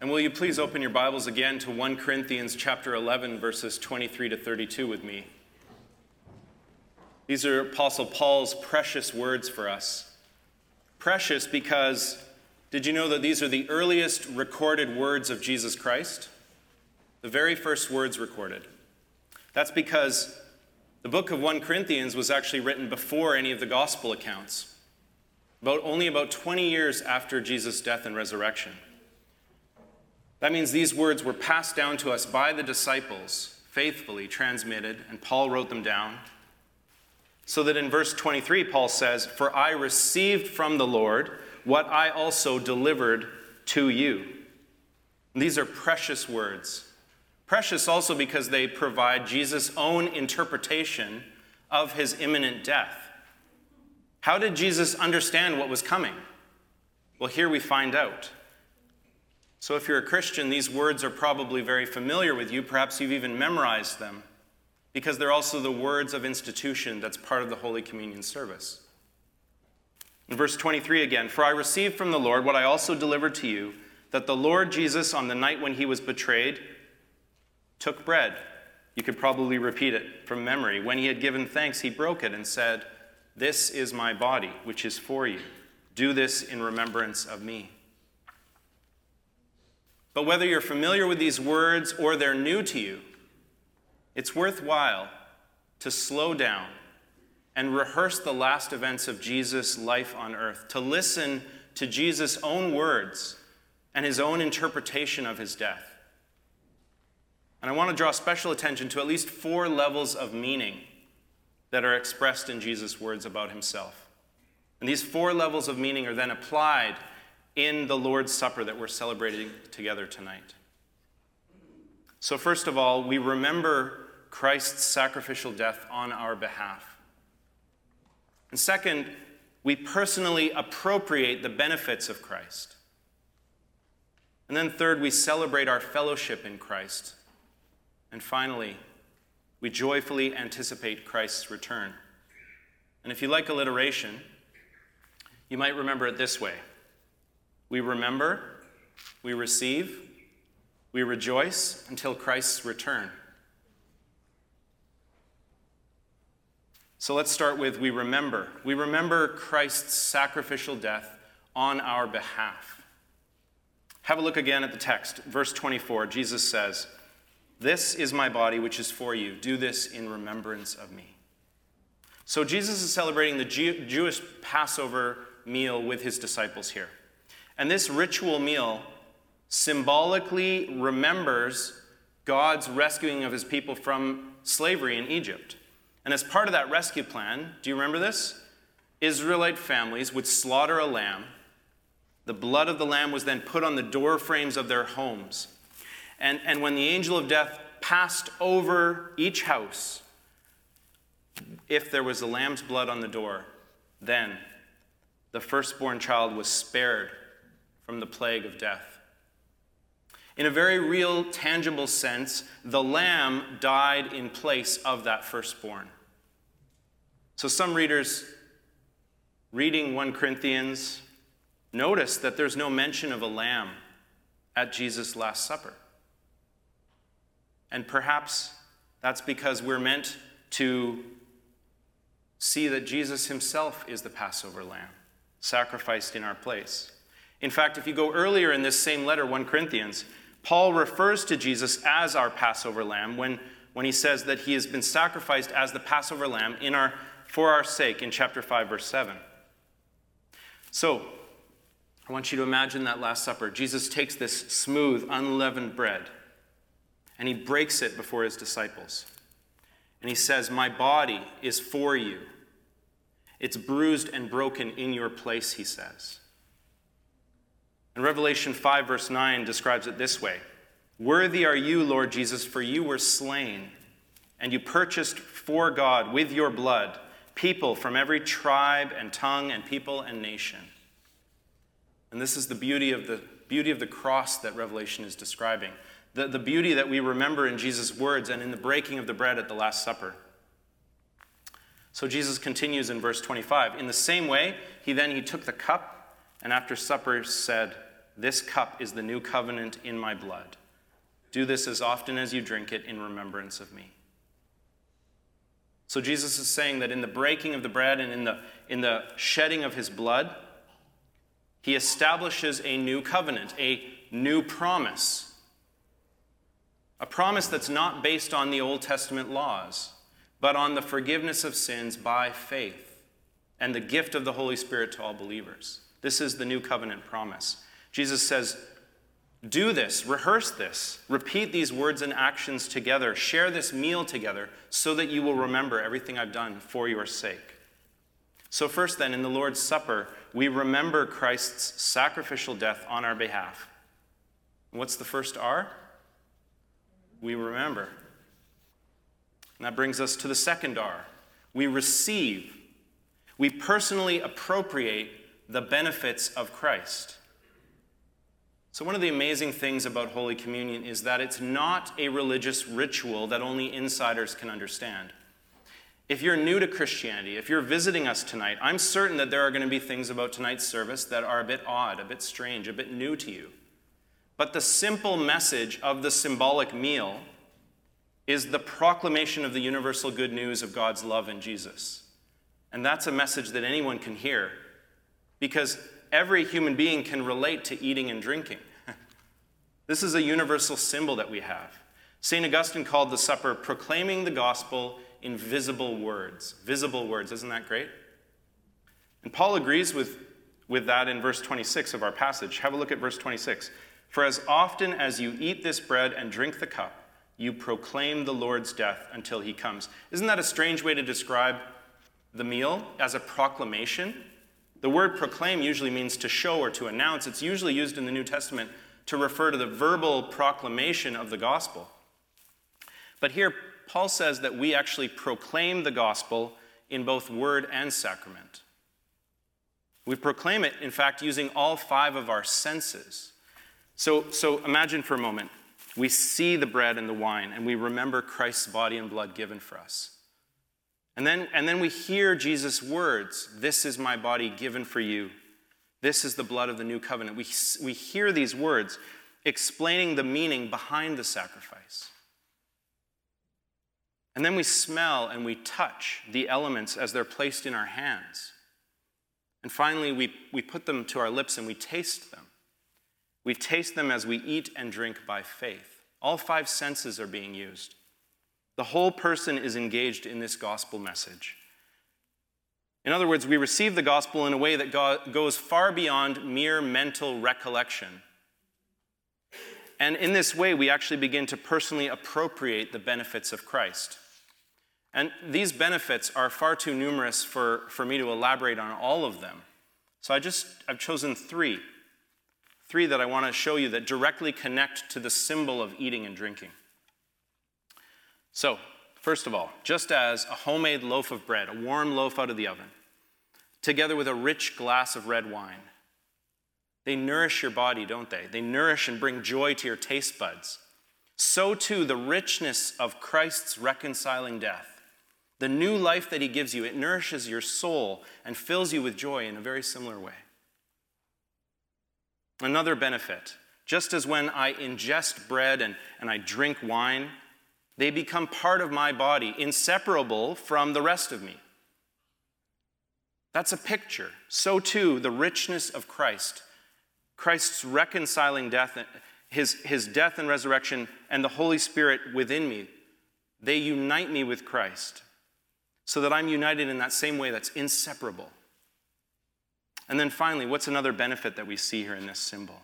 And will you please open your Bibles again to 1 Corinthians chapter 11 verses 23 to 32 with me? These are Apostle Paul's precious words for us. Precious because did you know that these are the earliest recorded words of Jesus Christ? The very first words recorded. That's because the book of 1 Corinthians was actually written before any of the gospel accounts, about only about 20 years after Jesus' death and resurrection. That means these words were passed down to us by the disciples, faithfully transmitted, and Paul wrote them down. So that in verse 23, Paul says, For I received from the Lord what I also delivered to you. And these are precious words. Precious also because they provide Jesus' own interpretation of his imminent death. How did Jesus understand what was coming? Well, here we find out. So, if you're a Christian, these words are probably very familiar with you. Perhaps you've even memorized them because they're also the words of institution that's part of the Holy Communion service. In verse 23 again, for I received from the Lord what I also delivered to you, that the Lord Jesus, on the night when he was betrayed, took bread. You could probably repeat it from memory. When he had given thanks, he broke it and said, This is my body, which is for you. Do this in remembrance of me. But whether you're familiar with these words or they're new to you, it's worthwhile to slow down and rehearse the last events of Jesus' life on earth, to listen to Jesus' own words and his own interpretation of his death. And I want to draw special attention to at least four levels of meaning that are expressed in Jesus' words about himself. And these four levels of meaning are then applied in the Lord's Supper that we're celebrating together tonight. So, first of all, we remember Christ's sacrificial death on our behalf. And second, we personally appropriate the benefits of Christ. And then, third, we celebrate our fellowship in Christ. And finally, we joyfully anticipate Christ's return. And if you like alliteration, you might remember it this way we remember, we receive, we rejoice until Christ's return. So let's start with we remember. We remember Christ's sacrificial death on our behalf. Have a look again at the text. Verse 24, Jesus says, This is my body, which is for you. Do this in remembrance of me. So Jesus is celebrating the Jewish Passover meal with his disciples here. And this ritual meal symbolically remembers God's rescuing of his people from slavery in Egypt. And as part of that rescue plan, do you remember this? Israelite families would slaughter a lamb. The blood of the lamb was then put on the door frames of their homes. And, and when the angel of death passed over each house, if there was a lamb's blood on the door, then the firstborn child was spared from the plague of death. In a very real, tangible sense, the lamb died in place of that firstborn. So some readers reading 1 Corinthians notice that there's no mention of a lamb at Jesus' Last Supper. And perhaps that's because we're meant to see that Jesus himself is the Passover lamb, sacrificed in our place. In fact, if you go earlier in this same letter, 1 Corinthians, Paul refers to Jesus as our Passover lamb when, when he says that he has been sacrificed as the Passover lamb in our, for our sake in chapter 5, verse 7. So, I want you to imagine that Last Supper. Jesus takes this smooth, unleavened bread and he breaks it before his disciples. And he says, My body is for you. It's bruised and broken in your place, he says. And Revelation 5, verse 9 describes it this way Worthy are you, Lord Jesus, for you were slain, and you purchased for God with your blood people from every tribe and tongue and people and nation. And this is the beauty of the beauty of the cross that Revelation is describing. The, the beauty that we remember in Jesus' words and in the breaking of the bread at the Last Supper. So Jesus continues in verse 25. In the same way, he then he took the cup and after supper said, This cup is the new covenant in my blood. Do this as often as you drink it in remembrance of me. So Jesus is saying that in the breaking of the bread and in the, in the shedding of his blood, he establishes a new covenant, a new promise. A promise that's not based on the Old Testament laws, but on the forgiveness of sins by faith and the gift of the Holy Spirit to all believers. This is the new covenant promise. Jesus says, Do this, rehearse this, repeat these words and actions together, share this meal together, so that you will remember everything I've done for your sake. So, first, then, in the Lord's Supper, we remember Christ's sacrificial death on our behalf. What's the first R? We remember. And that brings us to the second R. We receive. We personally appropriate the benefits of Christ. So, one of the amazing things about Holy Communion is that it's not a religious ritual that only insiders can understand. If you're new to Christianity, if you're visiting us tonight, I'm certain that there are going to be things about tonight's service that are a bit odd, a bit strange, a bit new to you. But the simple message of the symbolic meal is the proclamation of the universal good news of God's love in Jesus. And that's a message that anyone can hear because every human being can relate to eating and drinking. This is a universal symbol that we have. St. Augustine called the supper proclaiming the gospel in visible words. Visible words, isn't that great? And Paul agrees with, with that in verse 26 of our passage. Have a look at verse 26. For as often as you eat this bread and drink the cup, you proclaim the Lord's death until he comes. Isn't that a strange way to describe the meal as a proclamation? The word proclaim usually means to show or to announce. It's usually used in the New Testament to refer to the verbal proclamation of the gospel. But here, Paul says that we actually proclaim the gospel in both word and sacrament. We proclaim it, in fact, using all five of our senses. So, so imagine for a moment we see the bread and the wine, and we remember Christ's body and blood given for us. And then, and then we hear Jesus' words This is my body given for you. This is the blood of the new covenant. We, we hear these words explaining the meaning behind the sacrifice. And then we smell and we touch the elements as they're placed in our hands. And finally, we, we put them to our lips and we taste them. We taste them as we eat and drink by faith. All five senses are being used. The whole person is engaged in this gospel message. In other words, we receive the gospel in a way that goes far beyond mere mental recollection. And in this way, we actually begin to personally appropriate the benefits of Christ. And these benefits are far too numerous for, for me to elaborate on all of them. So I just, I've chosen three. Three that I want to show you that directly connect to the symbol of eating and drinking. So, first of all, just as a homemade loaf of bread, a warm loaf out of the oven, together with a rich glass of red wine. They nourish your body, don't they? They nourish and bring joy to your taste buds. So too, the richness of Christ's reconciling death, the new life that he gives you, it nourishes your soul and fills you with joy in a very similar way. Another benefit just as when I ingest bread and, and I drink wine, they become part of my body, inseparable from the rest of me. That's a picture. So too, the richness of Christ, Christ's reconciling death, his, his death and resurrection, and the Holy Spirit within me, they unite me with Christ so that I'm united in that same way that's inseparable. And then finally, what's another benefit that we see here in this symbol?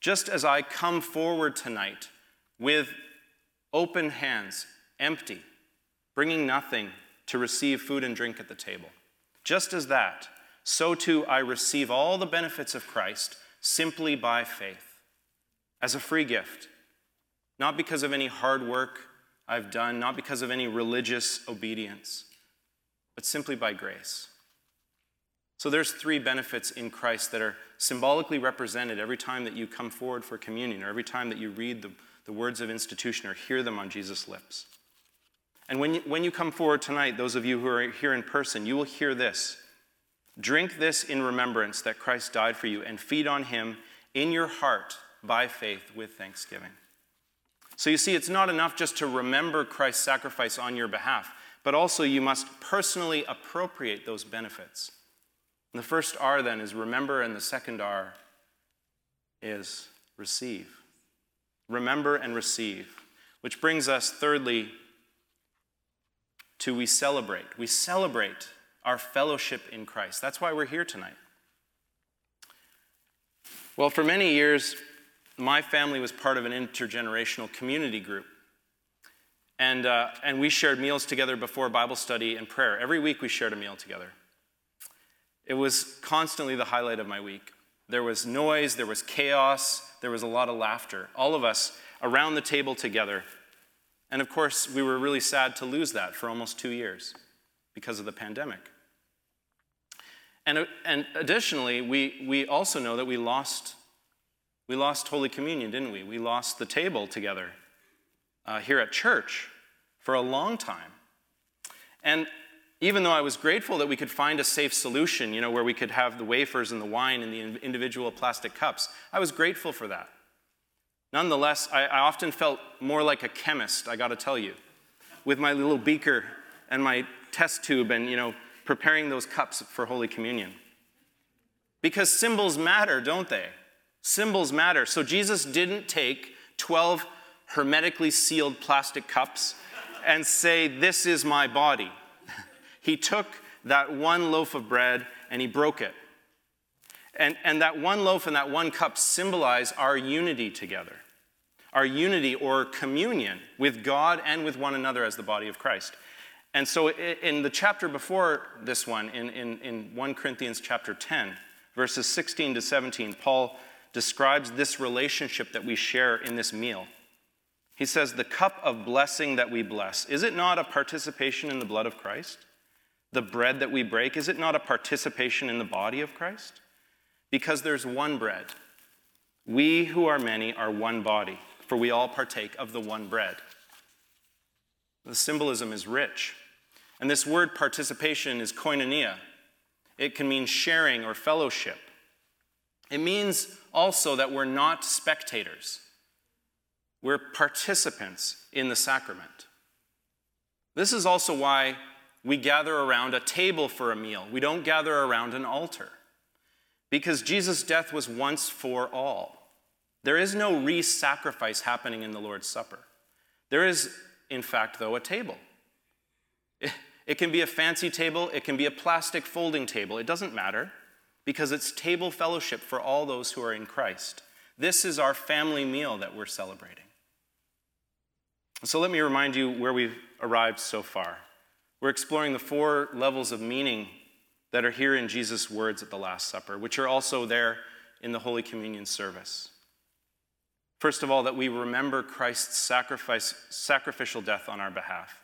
Just as I come forward tonight with open hands, empty, bringing nothing to receive food and drink at the table. Just as that, so too I receive all the benefits of Christ simply by faith, as a free gift, not because of any hard work I've done, not because of any religious obedience, but simply by grace. So there's three benefits in Christ that are symbolically represented every time that you come forward for communion or every time that you read the, the words of institution or hear them on Jesus' lips. And when you, when you come forward tonight, those of you who are here in person, you will hear this Drink this in remembrance that Christ died for you, and feed on him in your heart by faith with thanksgiving. So you see, it's not enough just to remember Christ's sacrifice on your behalf, but also you must personally appropriate those benefits. And the first R then is remember, and the second R is receive. Remember and receive. Which brings us, thirdly, to we celebrate. We celebrate our fellowship in Christ. That's why we're here tonight. Well, for many years, my family was part of an intergenerational community group. And, uh, and we shared meals together before Bible study and prayer. Every week we shared a meal together. It was constantly the highlight of my week. There was noise, there was chaos, there was a lot of laughter. All of us around the table together. And of course, we were really sad to lose that for almost two years because of the pandemic. And, and additionally, we, we also know that we lost, we lost Holy Communion, didn't we? We lost the table together uh, here at church for a long time. And even though I was grateful that we could find a safe solution, you know, where we could have the wafers and the wine in the individual plastic cups, I was grateful for that. Nonetheless, I, I often felt more like a chemist, I gotta tell you, with my little beaker and my test tube and, you know, preparing those cups for Holy Communion. Because symbols matter, don't they? Symbols matter. So Jesus didn't take 12 hermetically sealed plastic cups and say, This is my body. He took that one loaf of bread and he broke it. And, and that one loaf and that one cup symbolize our unity together, our unity or communion with God and with one another as the body of Christ. And so, in the chapter before this one, in, in, in 1 Corinthians chapter 10, verses 16 to 17, Paul describes this relationship that we share in this meal. He says, The cup of blessing that we bless, is it not a participation in the blood of Christ? The bread that we break, is it not a participation in the body of Christ? Because there's one bread. We who are many are one body, for we all partake of the one bread. The symbolism is rich. And this word participation is koinonia. It can mean sharing or fellowship. It means also that we're not spectators, we're participants in the sacrament. This is also why we gather around a table for a meal. We don't gather around an altar. Because Jesus' death was once for all. There is no re sacrifice happening in the Lord's Supper. There is, in fact, though, a table. It can be a fancy table, it can be a plastic folding table. It doesn't matter because it's table fellowship for all those who are in Christ. This is our family meal that we're celebrating. So let me remind you where we've arrived so far. We're exploring the four levels of meaning that are here in Jesus' words at the Last Supper, which are also there in the Holy Communion service. First of all, that we remember Christ's sacrifice, sacrificial death on our behalf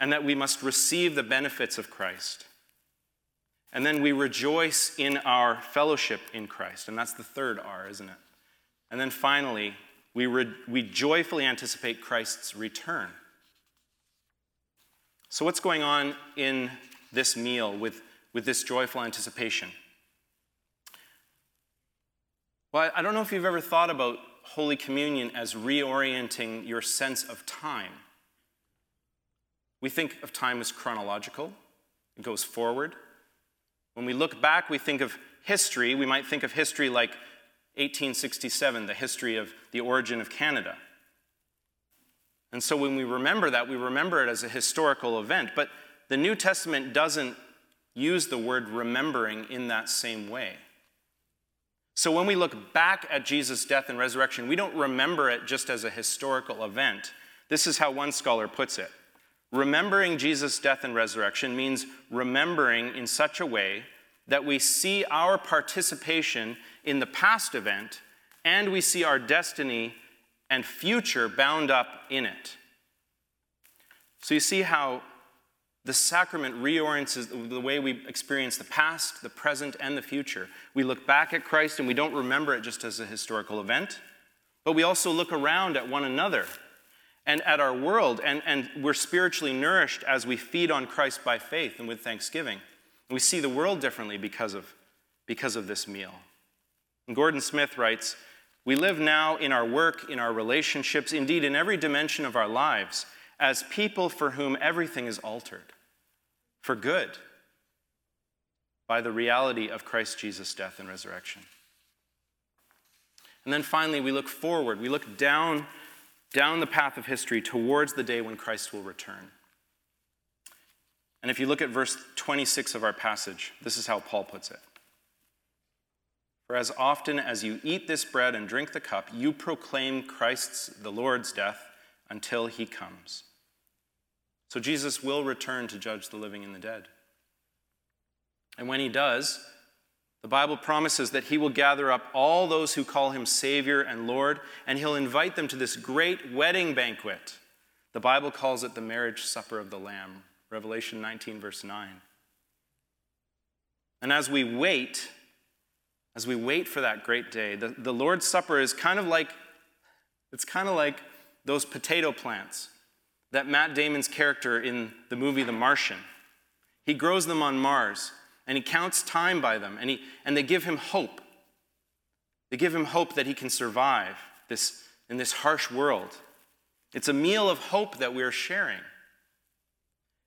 and that we must receive the benefits of Christ. And then we rejoice in our fellowship in Christ. And that's the third R, isn't it? And then finally, we, re- we joyfully anticipate Christ's return. So, what's going on in this meal with, with this joyful anticipation? Well, I don't know if you've ever thought about Holy Communion as reorienting your sense of time. We think of time as chronological, it goes forward. When we look back, we think of history. We might think of history like 1867, the history of the origin of Canada. And so when we remember that, we remember it as a historical event. But the New Testament doesn't use the word remembering in that same way. So when we look back at Jesus' death and resurrection, we don't remember it just as a historical event. This is how one scholar puts it Remembering Jesus' death and resurrection means remembering in such a way that we see our participation in the past event and we see our destiny and future bound up in it. So you see how the sacrament reorients the way we experience the past, the present, and the future. We look back at Christ and we don't remember it just as a historical event, but we also look around at one another and at our world, and, and we're spiritually nourished as we feed on Christ by faith and with thanksgiving. And we see the world differently because of, because of this meal. And Gordon Smith writes We live now in our work, in our relationships, indeed in every dimension of our lives, as people for whom everything is altered for good by the reality of Christ Jesus' death and resurrection. And then finally, we look forward. We look down, down the path of history towards the day when Christ will return. And if you look at verse 26 of our passage, this is how Paul puts it. For as often as you eat this bread and drink the cup, you proclaim Christ's, the Lord's death until he comes. So Jesus will return to judge the living and the dead. And when he does, the Bible promises that he will gather up all those who call him Savior and Lord, and he'll invite them to this great wedding banquet. The Bible calls it the marriage supper of the Lamb, Revelation 19, verse 9. And as we wait, as we wait for that great day, the, the Lord's Supper is kind of like it's kind of like those potato plants that Matt Damon's character in the movie The Martian. He grows them on Mars and he counts time by them and, he, and they give him hope. They give him hope that he can survive this, in this harsh world. It's a meal of hope that we're sharing.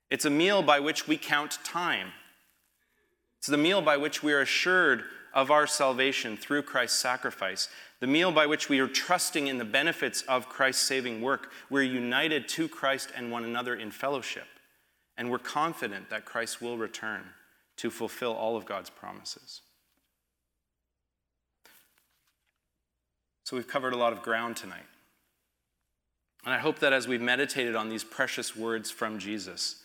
It's a meal by which we count time. It's the meal by which we are assured of our salvation through Christ's sacrifice, the meal by which we are trusting in the benefits of Christ's saving work. We're united to Christ and one another in fellowship, and we're confident that Christ will return to fulfill all of God's promises. So, we've covered a lot of ground tonight. And I hope that as we've meditated on these precious words from Jesus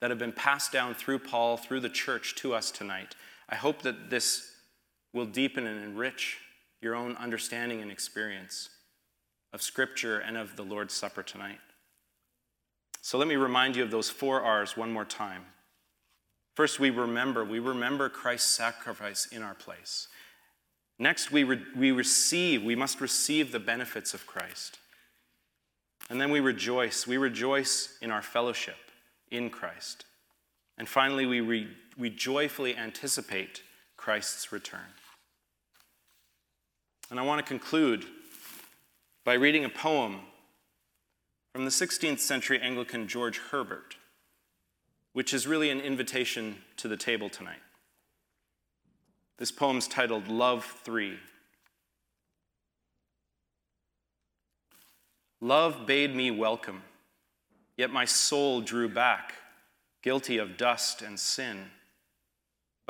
that have been passed down through Paul, through the church to us tonight, I hope that this will deepen and enrich your own understanding and experience of Scripture and of the Lord's Supper tonight. So let me remind you of those four R's one more time. First, we remember. We remember Christ's sacrifice in our place. Next, we, re- we receive. We must receive the benefits of Christ. And then we rejoice. We rejoice in our fellowship in Christ. And finally, we, re- we joyfully anticipate Christ's return. And I want to conclude by reading a poem from the 16th century Anglican George Herbert, which is really an invitation to the table tonight. This poem's titled Love 3. Love bade me welcome, yet my soul drew back, guilty of dust and sin.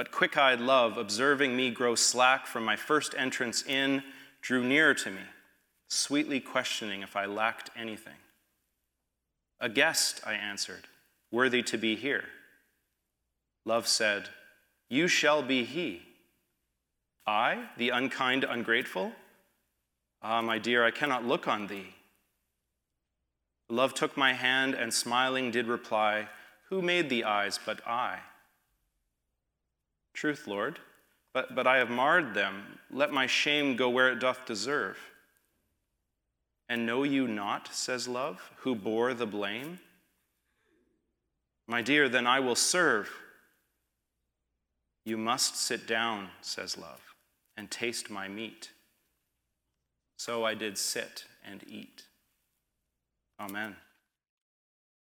But quick eyed love, observing me grow slack from my first entrance in, drew nearer to me, sweetly questioning if I lacked anything. A guest, I answered, worthy to be here. Love said, You shall be he. I, the unkind, ungrateful? Ah, my dear, I cannot look on thee. Love took my hand and smiling did reply, Who made the eyes but I? Truth, Lord, but, but I have marred them. Let my shame go where it doth deserve. And know you not, says love, who bore the blame? My dear, then I will serve. You must sit down, says love, and taste my meat. So I did sit and eat. Amen.